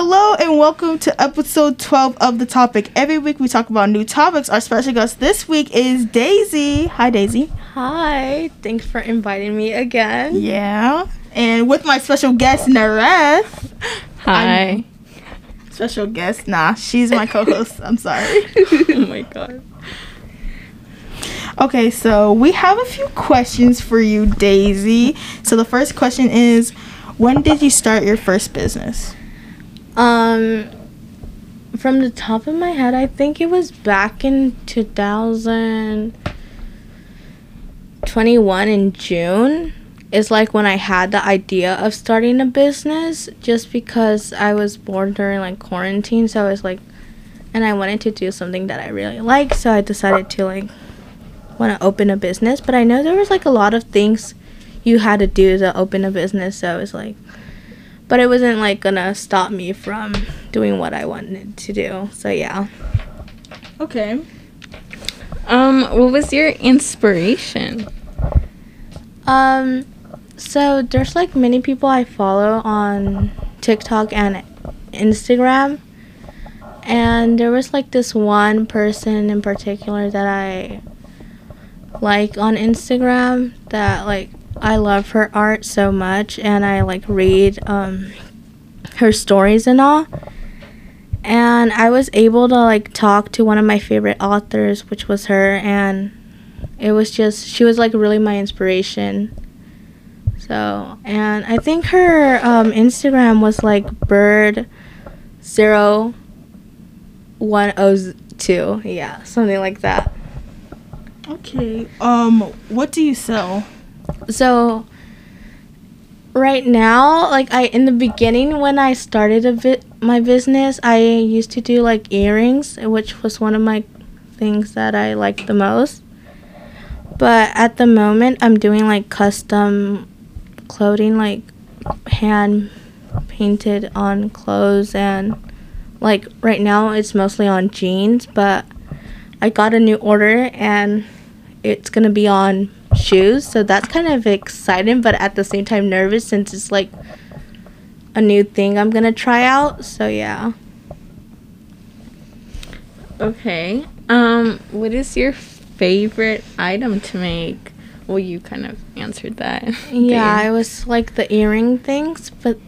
Hello and welcome to episode 12 of The Topic. Every week we talk about new topics. Our special guest this week is Daisy. Hi, Daisy. Hi, thanks for inviting me again. Yeah. And with my special guest, Nareth. Hi. Special guest? Nah, she's my co host. I'm sorry. oh my god. Okay, so we have a few questions for you, Daisy. So the first question is When did you start your first business? Um, from the top of my head, I think it was back in 2021 in June. Is like when I had the idea of starting a business just because I was born during like quarantine. So I was like, and I wanted to do something that I really like. So I decided to like want to open a business. But I know there was like a lot of things you had to do to open a business. So I was like, but it wasn't like gonna stop me from doing what I wanted to do. So yeah. Okay. Um, what was your inspiration? Um, so there's like many people I follow on TikTok and Instagram, and there was like this one person in particular that I like on Instagram that like I love her art so much and I like read um, her stories and all. And I was able to like talk to one of my favorite authors, which was her, and it was just she was like really my inspiration. So, and I think her um, Instagram was like bird zero one oh two, yeah, something like that. Okay. Um, what do you sell? So right now like i in the beginning when i started a bit my business i used to do like earrings which was one of my things that i liked the most. But at the moment i'm doing like custom clothing like hand painted on clothes and like right now it's mostly on jeans but i got a new order and it's gonna be on shoes. So that's kind of exciting, but at the same time nervous since it's like a new thing I'm gonna try out. So yeah. Okay. Um, what is your favorite item to make? Well, you kind of answered that. Yeah, it was like the earring things, but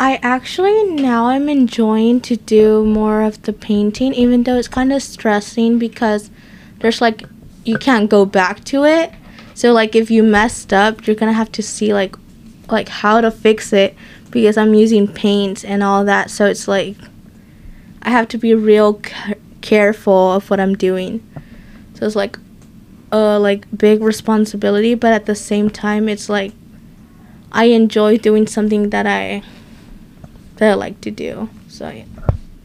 I actually now I'm enjoying to do more of the painting, even though it's kind of stressing because there's like you can't go back to it. So like if you messed up, you're gonna have to see like like how to fix it because I'm using paints and all that. So it's like I have to be real c- careful of what I'm doing. So it's like a like big responsibility, but at the same time, it's like I enjoy doing something that I that I like to do. So yeah.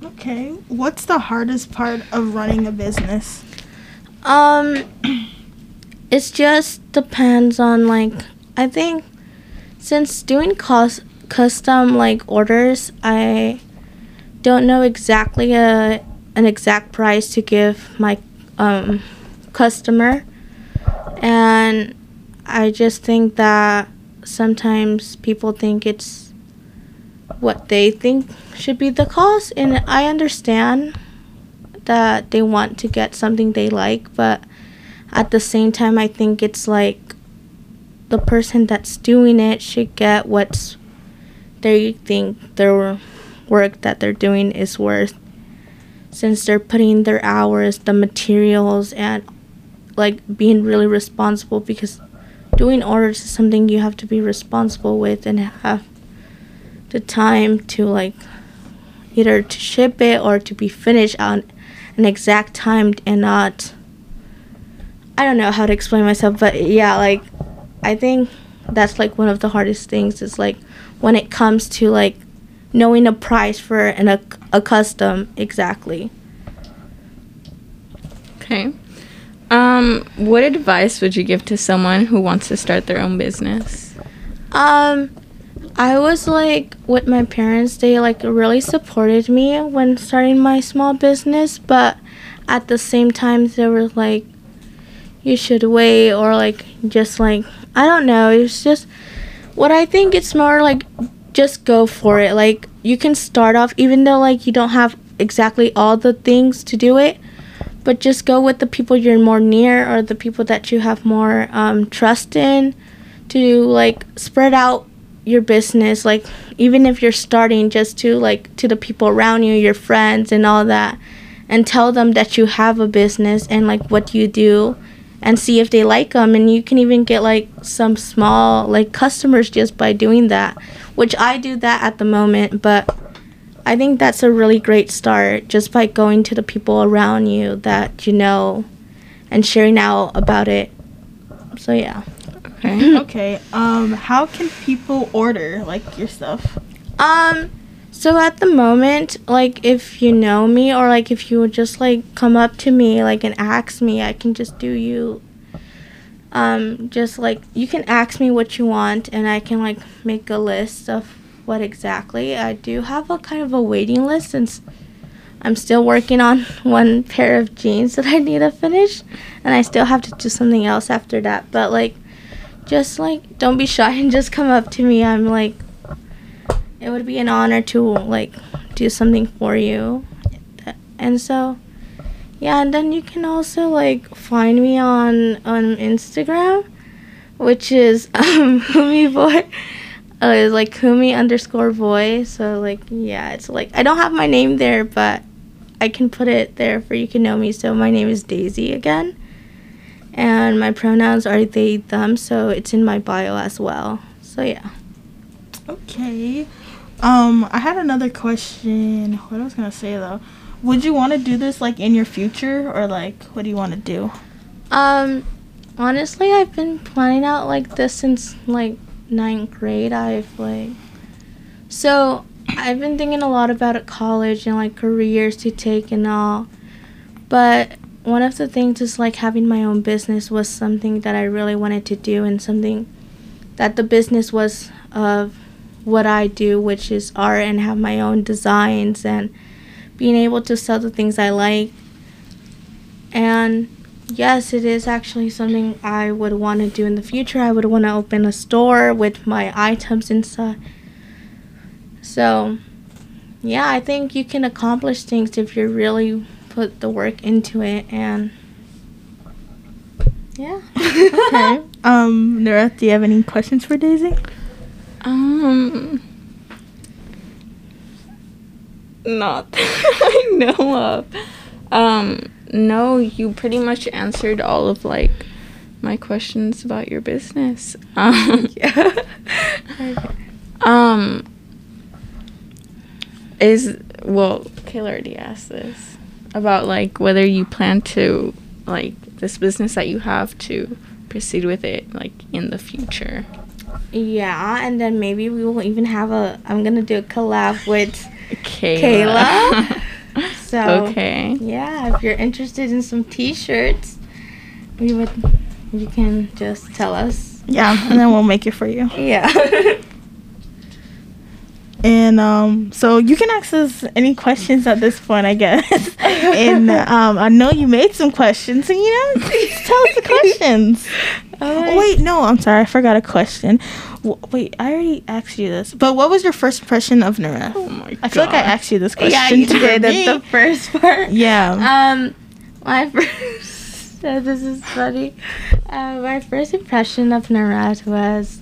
Okay. What's the hardest part of running a business? Um, it just depends on like I think since doing cost custom like orders, I don't know exactly a an exact price to give my um, customer, and I just think that sometimes people think it's what they think should be the cost, and I understand that they want to get something they like, but at the same time, I think it's like the person that's doing it should get what's they think their work that they're doing is worth. Since they're putting their hours, the materials, and like being really responsible because doing orders is something you have to be responsible with and have the time to like either to ship it or to be finished on an exact time and not I don't know how to explain myself, but yeah, like I think that's like one of the hardest things is like when it comes to like knowing a price for an a, a custom exactly. Okay. Um, what advice would you give to someone who wants to start their own business? Um, I was like with my parents, they like really supported me when starting my small business, but at the same time, they were like, you should wait, or like just like, I don't know. It's just what I think it's more like just go for it. Like you can start off even though like you don't have exactly all the things to do it, but just go with the people you're more near or the people that you have more um, trust in to like spread out your business like even if you're starting just to like to the people around you your friends and all that and tell them that you have a business and like what you do and see if they like them and you can even get like some small like customers just by doing that which i do that at the moment. But i think that's a really great start just by going to the people around you that you know and sharing out about it. So yeah Okay. Okay. Um, how can people order like your stuff? Um, so at the moment, like if you know me or like if you would just like come up to me like and ask me, I can just do you um just like you can ask me what you want and I can like make a list of what exactly. I do have a kind of a waiting list since I'm still working on one pair of jeans that I need to finish and I still have to do something else after that. But like just like don't be shy and just come up to me. I'm like it would be an honor to like do something for you. And so yeah, and then you can also like find me on on Instagram, which is um Humi Boy. Uh, it's like Humi underscore boy. So like yeah, it's like I don't have my name there, but I can put it there for you can know me. So my name is Daisy again and my pronouns are they them so it's in my bio as well so yeah Okay. Um, I had another question. What I was gonna say though, would you want to do this like in your future or like what do you want to do? um honestly i've been planning out like this since like ninth grade i've like so i've been thinking a lot about college and like careers to take and all but one of the things is like having my own business was something that i really wanted to do and something that the business was of what I do, which is art and have my own designs and being able to sell the things I like. And yes, it is actually something I would want to do in the future. I would want to open a store with my items inside. So, yeah, I think you can accomplish things if you're really put the work into it and yeah. Okay. um, Nora, do you have any questions for Daisy? Um, not that I know of. Um, no, you pretty much answered all of like my questions about your business. Um, yeah. um, is well, Kayla already asked this about like whether you plan to like this business that you have to proceed with it like in the future. Yeah, and then maybe we will even have a. I'm gonna do a collab with Kayla. Kayla. So okay. yeah, if you're interested in some T-shirts, we would. You can just tell us. Yeah, and then we'll make it for you. Yeah. And um, so you can ask us any questions at this point, I guess. and um, I know you made some questions, and you know, tell us the questions. Oh, wait, no, I'm sorry, I forgot a question. W- wait, I already asked you this, but what was your first impression of Nora? Oh my god! I feel like I asked you this question. yeah, you did me. at the first part. Yeah. Um, my first. this is funny. Uh, my first impression of Narat was,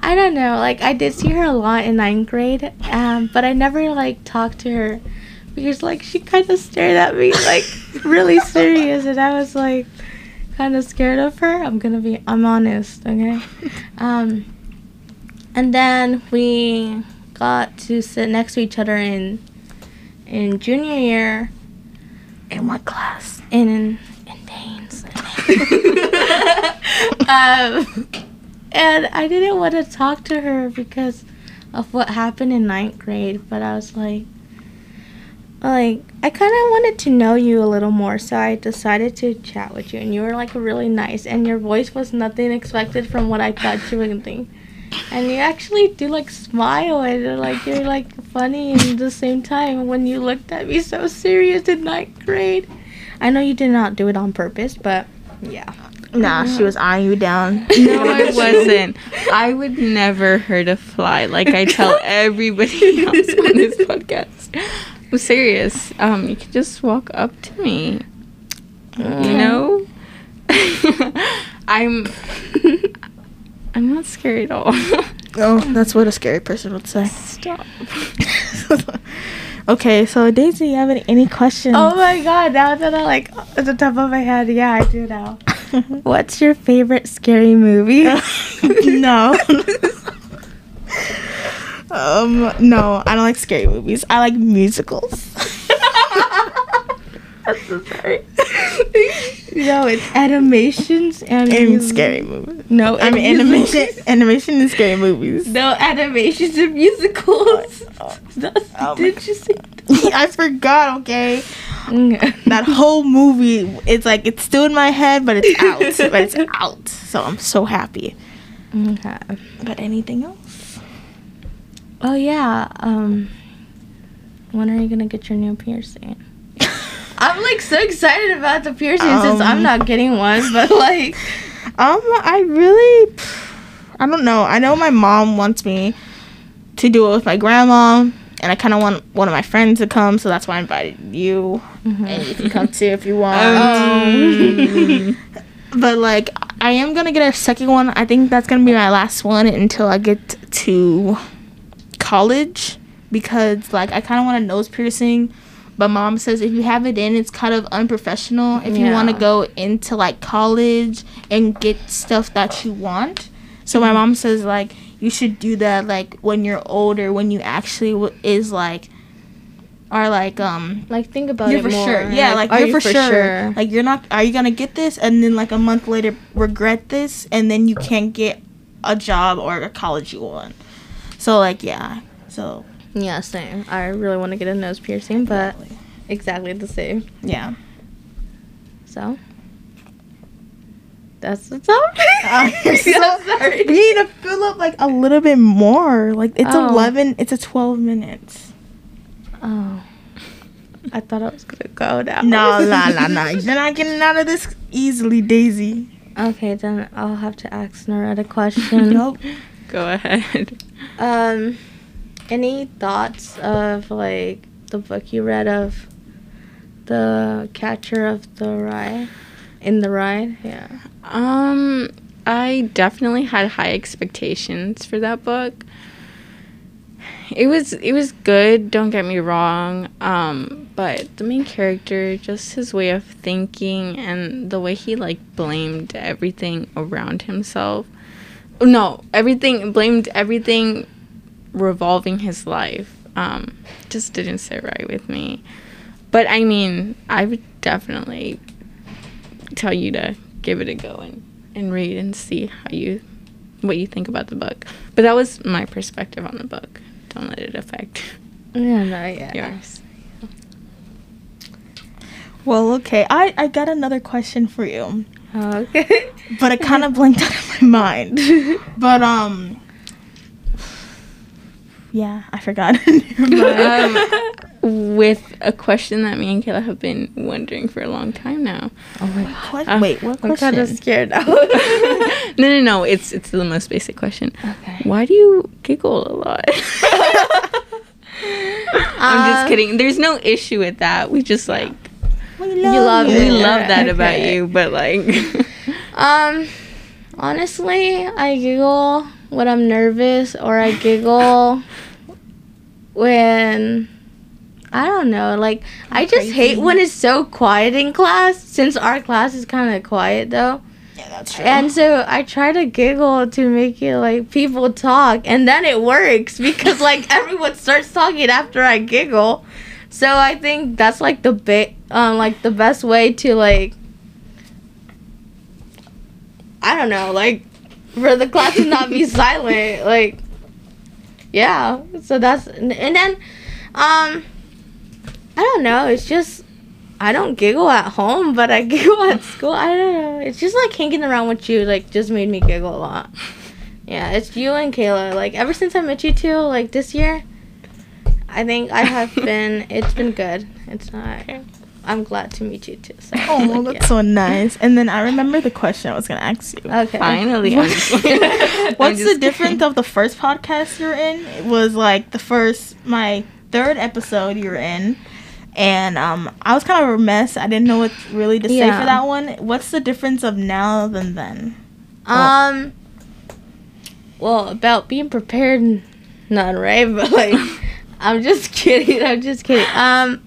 I don't know. Like I did see her a lot in ninth grade, um, but I never like talked to her because like she kind of stared at me like really serious, and I was like kind of scared of her. I'm gonna be. I'm honest. Okay. Um, and then we got to sit next to each other in in junior year In what class? in in, in Danes. um, and I didn't want to talk to her because of what happened in ninth grade, but I was like, like I kind of wanted to know you a little more, so I decided to chat with you, and you were like really nice, and your voice was nothing expected from what I thought you would think. And you actually do like smile and like you're like funny and at the same time when you looked at me so serious in ninth grade. I know you did not do it on purpose, but yeah. Nah, she was eyeing you down. No, I wasn't. I would never hurt a fly like I tell everybody else on this podcast. I'm serious. Um, you can just walk up to me. You know? I'm I'm not scary at all. Oh, that's what a scary person would say. Stop. Okay, so Daisy, you have any, any questions? Oh my god, now that I like at the top of my head, yeah, I do now. What's your favorite scary movie? no. um, no, I don't like scary movies. I like musicals. I'm so sorry. no, it's animations and, and mus- scary movies. No, I mean, animation, animation and scary movies. No, animations and musicals. That's- Oh my Did you say? I forgot. Okay, that whole movie. It's like it's still in my head, but it's out. but it's out. So I'm so happy. Okay. But anything else? Oh yeah. Um, when are you gonna get your new piercing? I'm like so excited about the piercing since I'm Um, not getting one, but like, Um, I really, I don't know. I know my mom wants me to do it with my grandma, and I kind of want one of my friends to come, so that's why I invited you, and you can come too if you want. Um, but like, I am gonna get a second one. I think that's gonna be my last one until I get to college, because like I kind of want a nose piercing. But mom says if you have it in, it's kind of unprofessional. If you want to go into like college and get stuff that you want, so my mom says like you should do that like when you're older, when you actually w- is like are like um like think about you're it for more. sure. Yeah, like, are you're you for, sure. Like you're not. Are you gonna get this and then like a month later regret this and then you can't get a job or a college you want? So like yeah. So yeah, same. I really want to get a nose piercing, but exactly the same. yeah. So that's the topic. Uh, you're so- sorry. We need to fill up like a little bit more. Like it's Oh. eleven. It's a twelve minutes. Oh, I thought I was gonna go now. No, no, no, no. You're not getting out of this easily, Daisy. Okay, then I'll have to ask Noretta a question. Nope. Go ahead. Um, any thoughts of like the book you read of the Catcher of the Rye? In the Rye, yeah. Um, I definitely had high expectations for that book. It was it was good, don't get me wrong. Um, but the main character, just his way of thinking and the way he like blamed everything around himself. No, everything blamed everything revolving his life. Um, just didn't sit right with me. But I mean, I would definitely tell you to give it a go and, and read and see how you what you think about the book. But that was my perspective on the book. Don't let it affect Yeah, no, yeah. yours. Well, okay. I I got another question for you, Okay. but it kind of blinked out of my mind. But um. Yeah, I forgot. Um, with a question that me and Kayla have been wondering for a long time now. oh my god. Que- wait, what I'm kind of scared now. no, no, no. It's it's the most basic question. okay. Why do you giggle a lot? I'm just Um, kidding. There's no issue with that. We just like We love You love we love that about you, but like Um, honestly, I giggle when I'm nervous, or I giggle when I don't know. Like I just hate when it's so quiet in class. Since our class is kind of quiet though, Yeah, that's true. and so I try to giggle to make it like people talk, and then it works because like everyone starts talking after I giggle. So I think that's like the bit, um, like the best way to like I don't know, like for the class to not be silent, like yeah. So that's and then um I don't know, it's just I don't giggle at home, but I giggle at school. I don't know. It's just like hanging around with you like just made me giggle a lot. Yeah, it's you and Kayla. Like ever since I met you two, like this year, I think I have been it's been good. It's not I'm glad to meet you too. So, Oh, well, like, that's so nice. And then I remember the question I was gonna ask you. okay. Finally. I'm just- I'm What's the just difference of the first podcast you're in? It was like the first, my third episode you're in. And um, I was kind of a mess. I didn't know what really to say Yeah. for that one. What's the difference of now than then? Um. Well, about being prepared, none, right? But like, I'm just kidding. I'm just kidding. Um,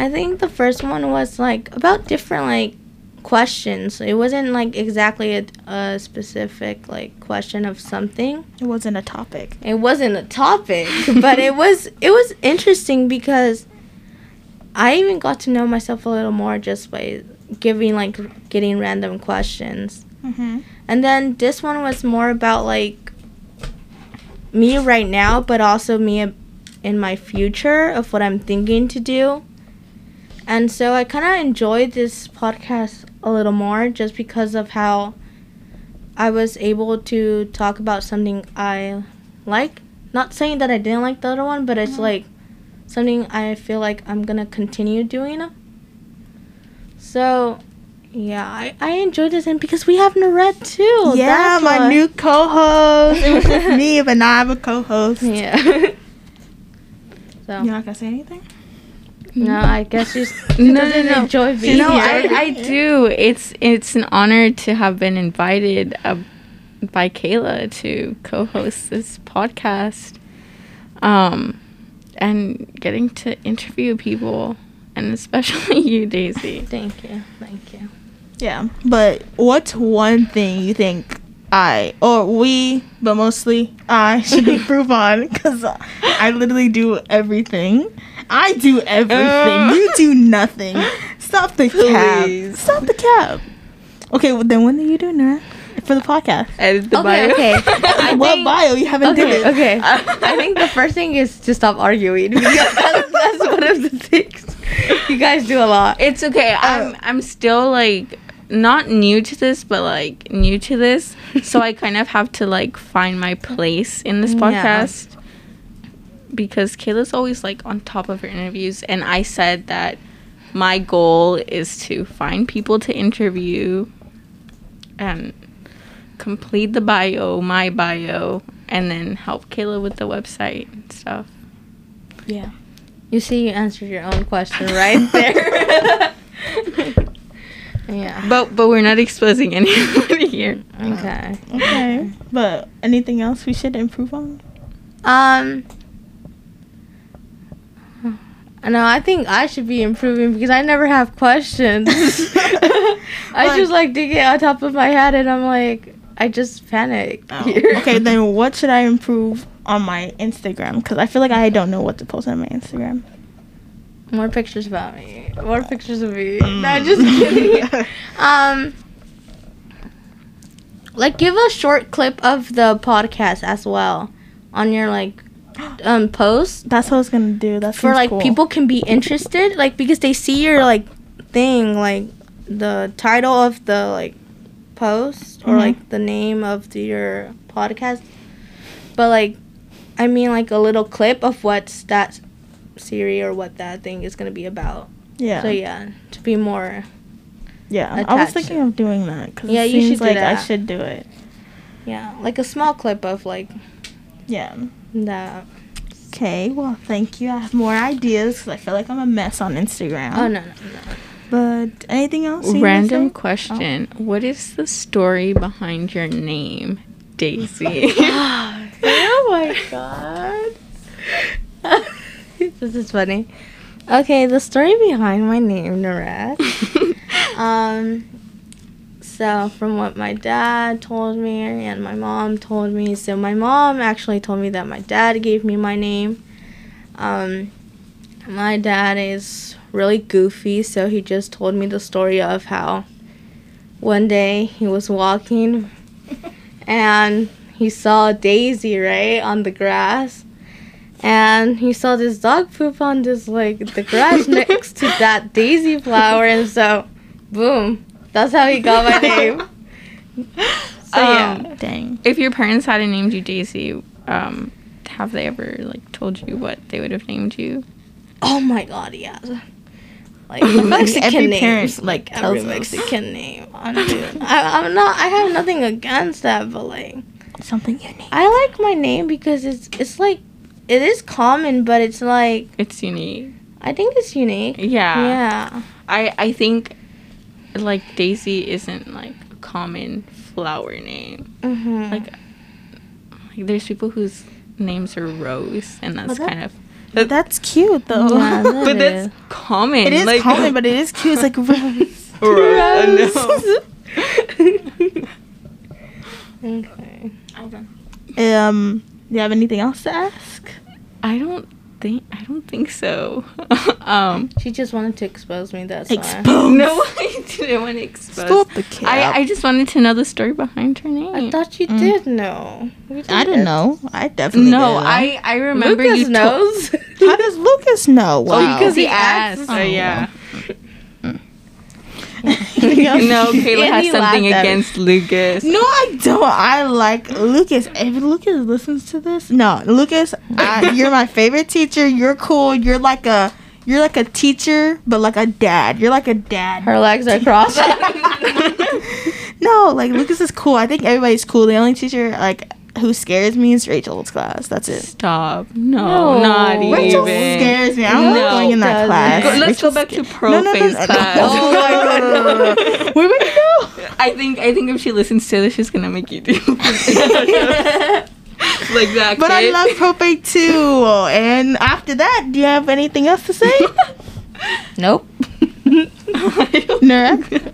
I think the first one was like about different like questions. It wasn't like exactly a, a specific like question of something. It wasn't a topic. It wasn't a topic, but it was it was interesting because I even got to know myself a little more just by giving like getting random questions. Mm-hmm. And then this one was more about like me right now, but also me in my future of what I'm thinking to do. And so I kind of enjoyed this podcast a little more just because of how I was able to talk about something I like. Not saying that I didn't like the other one, but it's Mhm. like something I feel like I'm gonna continue doing. So, yeah, I, I enjoyed this, and because we have Narette too. yeah, that's my new co-host. It was just me, but now I have a co-host. Yeah. so You're not gonna say anything? No, I guess you No, no, doesn't no. enjoy being no, here. I, I do. It's it's an honor to have been invited uh, by Kayla to co-host this podcast, um, and getting to interview people, and especially you, Daisy. Thank you, thank you. Yeah, but what's one thing you think I or we, but mostly I should improve on? Because I literally do everything. I do everything. Uh. you do nothing. Stop the cab. Please. Stop the cab. Okay, well then when are you doing that for the podcast? Edit the Okay, bio. okay. I what think- bio? You haven't Okay, did it. okay. I think the first thing is to stop arguing because that's, that's one of the things you guys do a lot. It's okay. I'm I'm still like not new to this, but like new to this. so I kind of have to like find my place in this Yeah. Podcast. Because Kayla's always like on top of her interviews and I said that my goal is to find people to interview and complete the bio, my bio, and then help Kayla with the website and stuff. Yeah. You see, you answered your own question right there. yeah. But but we're not exposing anybody here. Okay. Okay. But anything else we should improve on? Um. No, I think I should be improving because I never have questions. I just like dig it on top of my head, and I'm like, I just panic. Oh, here. okay, then what should I improve on my Instagram? Because I feel like I don't know what to post on my Instagram. More pictures about me. More pictures of me. Mm. No, just kidding. um, like give a short clip of the podcast as well on your like um post That's what I was gonna do. That's for like people can be interested like because they see your like thing like the title of the like post or Mhm. like the name of the, your podcast but like i mean like a little clip of what's that series or what that thing is gonna be about Yeah. so yeah to be more Yeah. I was thinking of doing that because Yeah, it you seems should do like I should do it. yeah like a small clip of like Yeah. That Okay. Well, thank you. I have more ideas because I feel like I'm a mess on Instagram. oh no no no But anything else? you wanna Random say? question. What is the story behind your name, Daisy? oh my god. this is funny. Okay, the story behind my name, Narat. um, so from what my dad told me and my mom told me, so my mom actually told me that my dad gave me my name. Um, my dad is really goofy, so he just told me the story of how one day he was walking and he saw a Daisy right on the grass. And he saw this dog poop on this like the grass next to that daisy flower and so boom. That's how he got my name. So yeah. Um, Dang. if your parents hadn't named you Daisy, um, have they ever like told you what they would have named you? Oh my god, yeah. like the Mexican every names, parent, like, every tells us. Mexican name. Honestly. I, I'm not. I have nothing against that, but like Something unique. I like my name because it's it's like it is common, but it's like It's unique. I think it's unique. Yeah. Yeah. I I think like Daisy isn't like a common flower name. Mm-hmm. Like like there's people whose names are Rose and that's Well, that- kind of But that's cute though. Yeah, that but that's common. it is like, common, but it is cute. It's like rose. Rose. okay. I'm done. Um, do you have anything else to ask? I don't think I don't think so. um She just wanted to expose me. That's Expose. no, I didn't want to expose. Stop the cap. I, I just wanted to know the story behind her name. I thought you Mm. did know. You I did. didn't know. I definitely no. I I remember Lucas you to- knows. How does Lucas know? Wow. Oh, because he He asked. asked. Oh, yeah. No, Kayla has something laughed at me. against Lucas. No, I don't. I like Lucas. If Lucas listens to this, no, Lucas, I, you're my favorite teacher. You're cool. You're like a, you're like a teacher, but like a dad. You're like a dad. Her legs are crossed. No, like Lucas is cool. I think everybody's cool. The only teacher like who scares me is Rachel's class. That's it. Stop. No, No. not even. Rachel scares me. I'm No, not going in that class. Go- let's Rachel go back to sca- pro No, no, no, face no, no. class. Oh my god, no. Where would you go? I think I think if she listens to this, she's gonna make you do like that. But I love propane too. And after that, do you have anything else to say? nope. Nerd.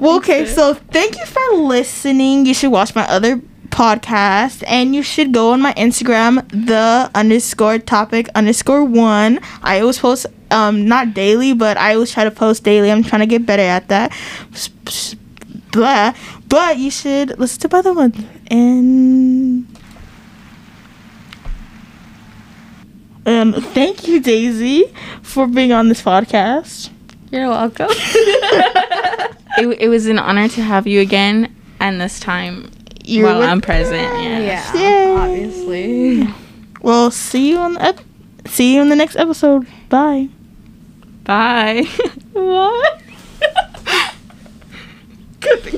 Well, think okay, so thank you for listening. You should watch my other podcast and you should go on my Instagram, the underscore topic underscore one. I always post um not daily, but I always try to post daily. I'm trying to get better at that. Blah. But you should listen to my other one. And um thank you, Daisy, for being on this podcast. You're welcome. it, it was an honor to have you again, and this time While with- I'm present. Yeah. yeah. Yay. Obviously. Well, see you on the ep- see you in the next episode. Bye. Bye. what? Good thing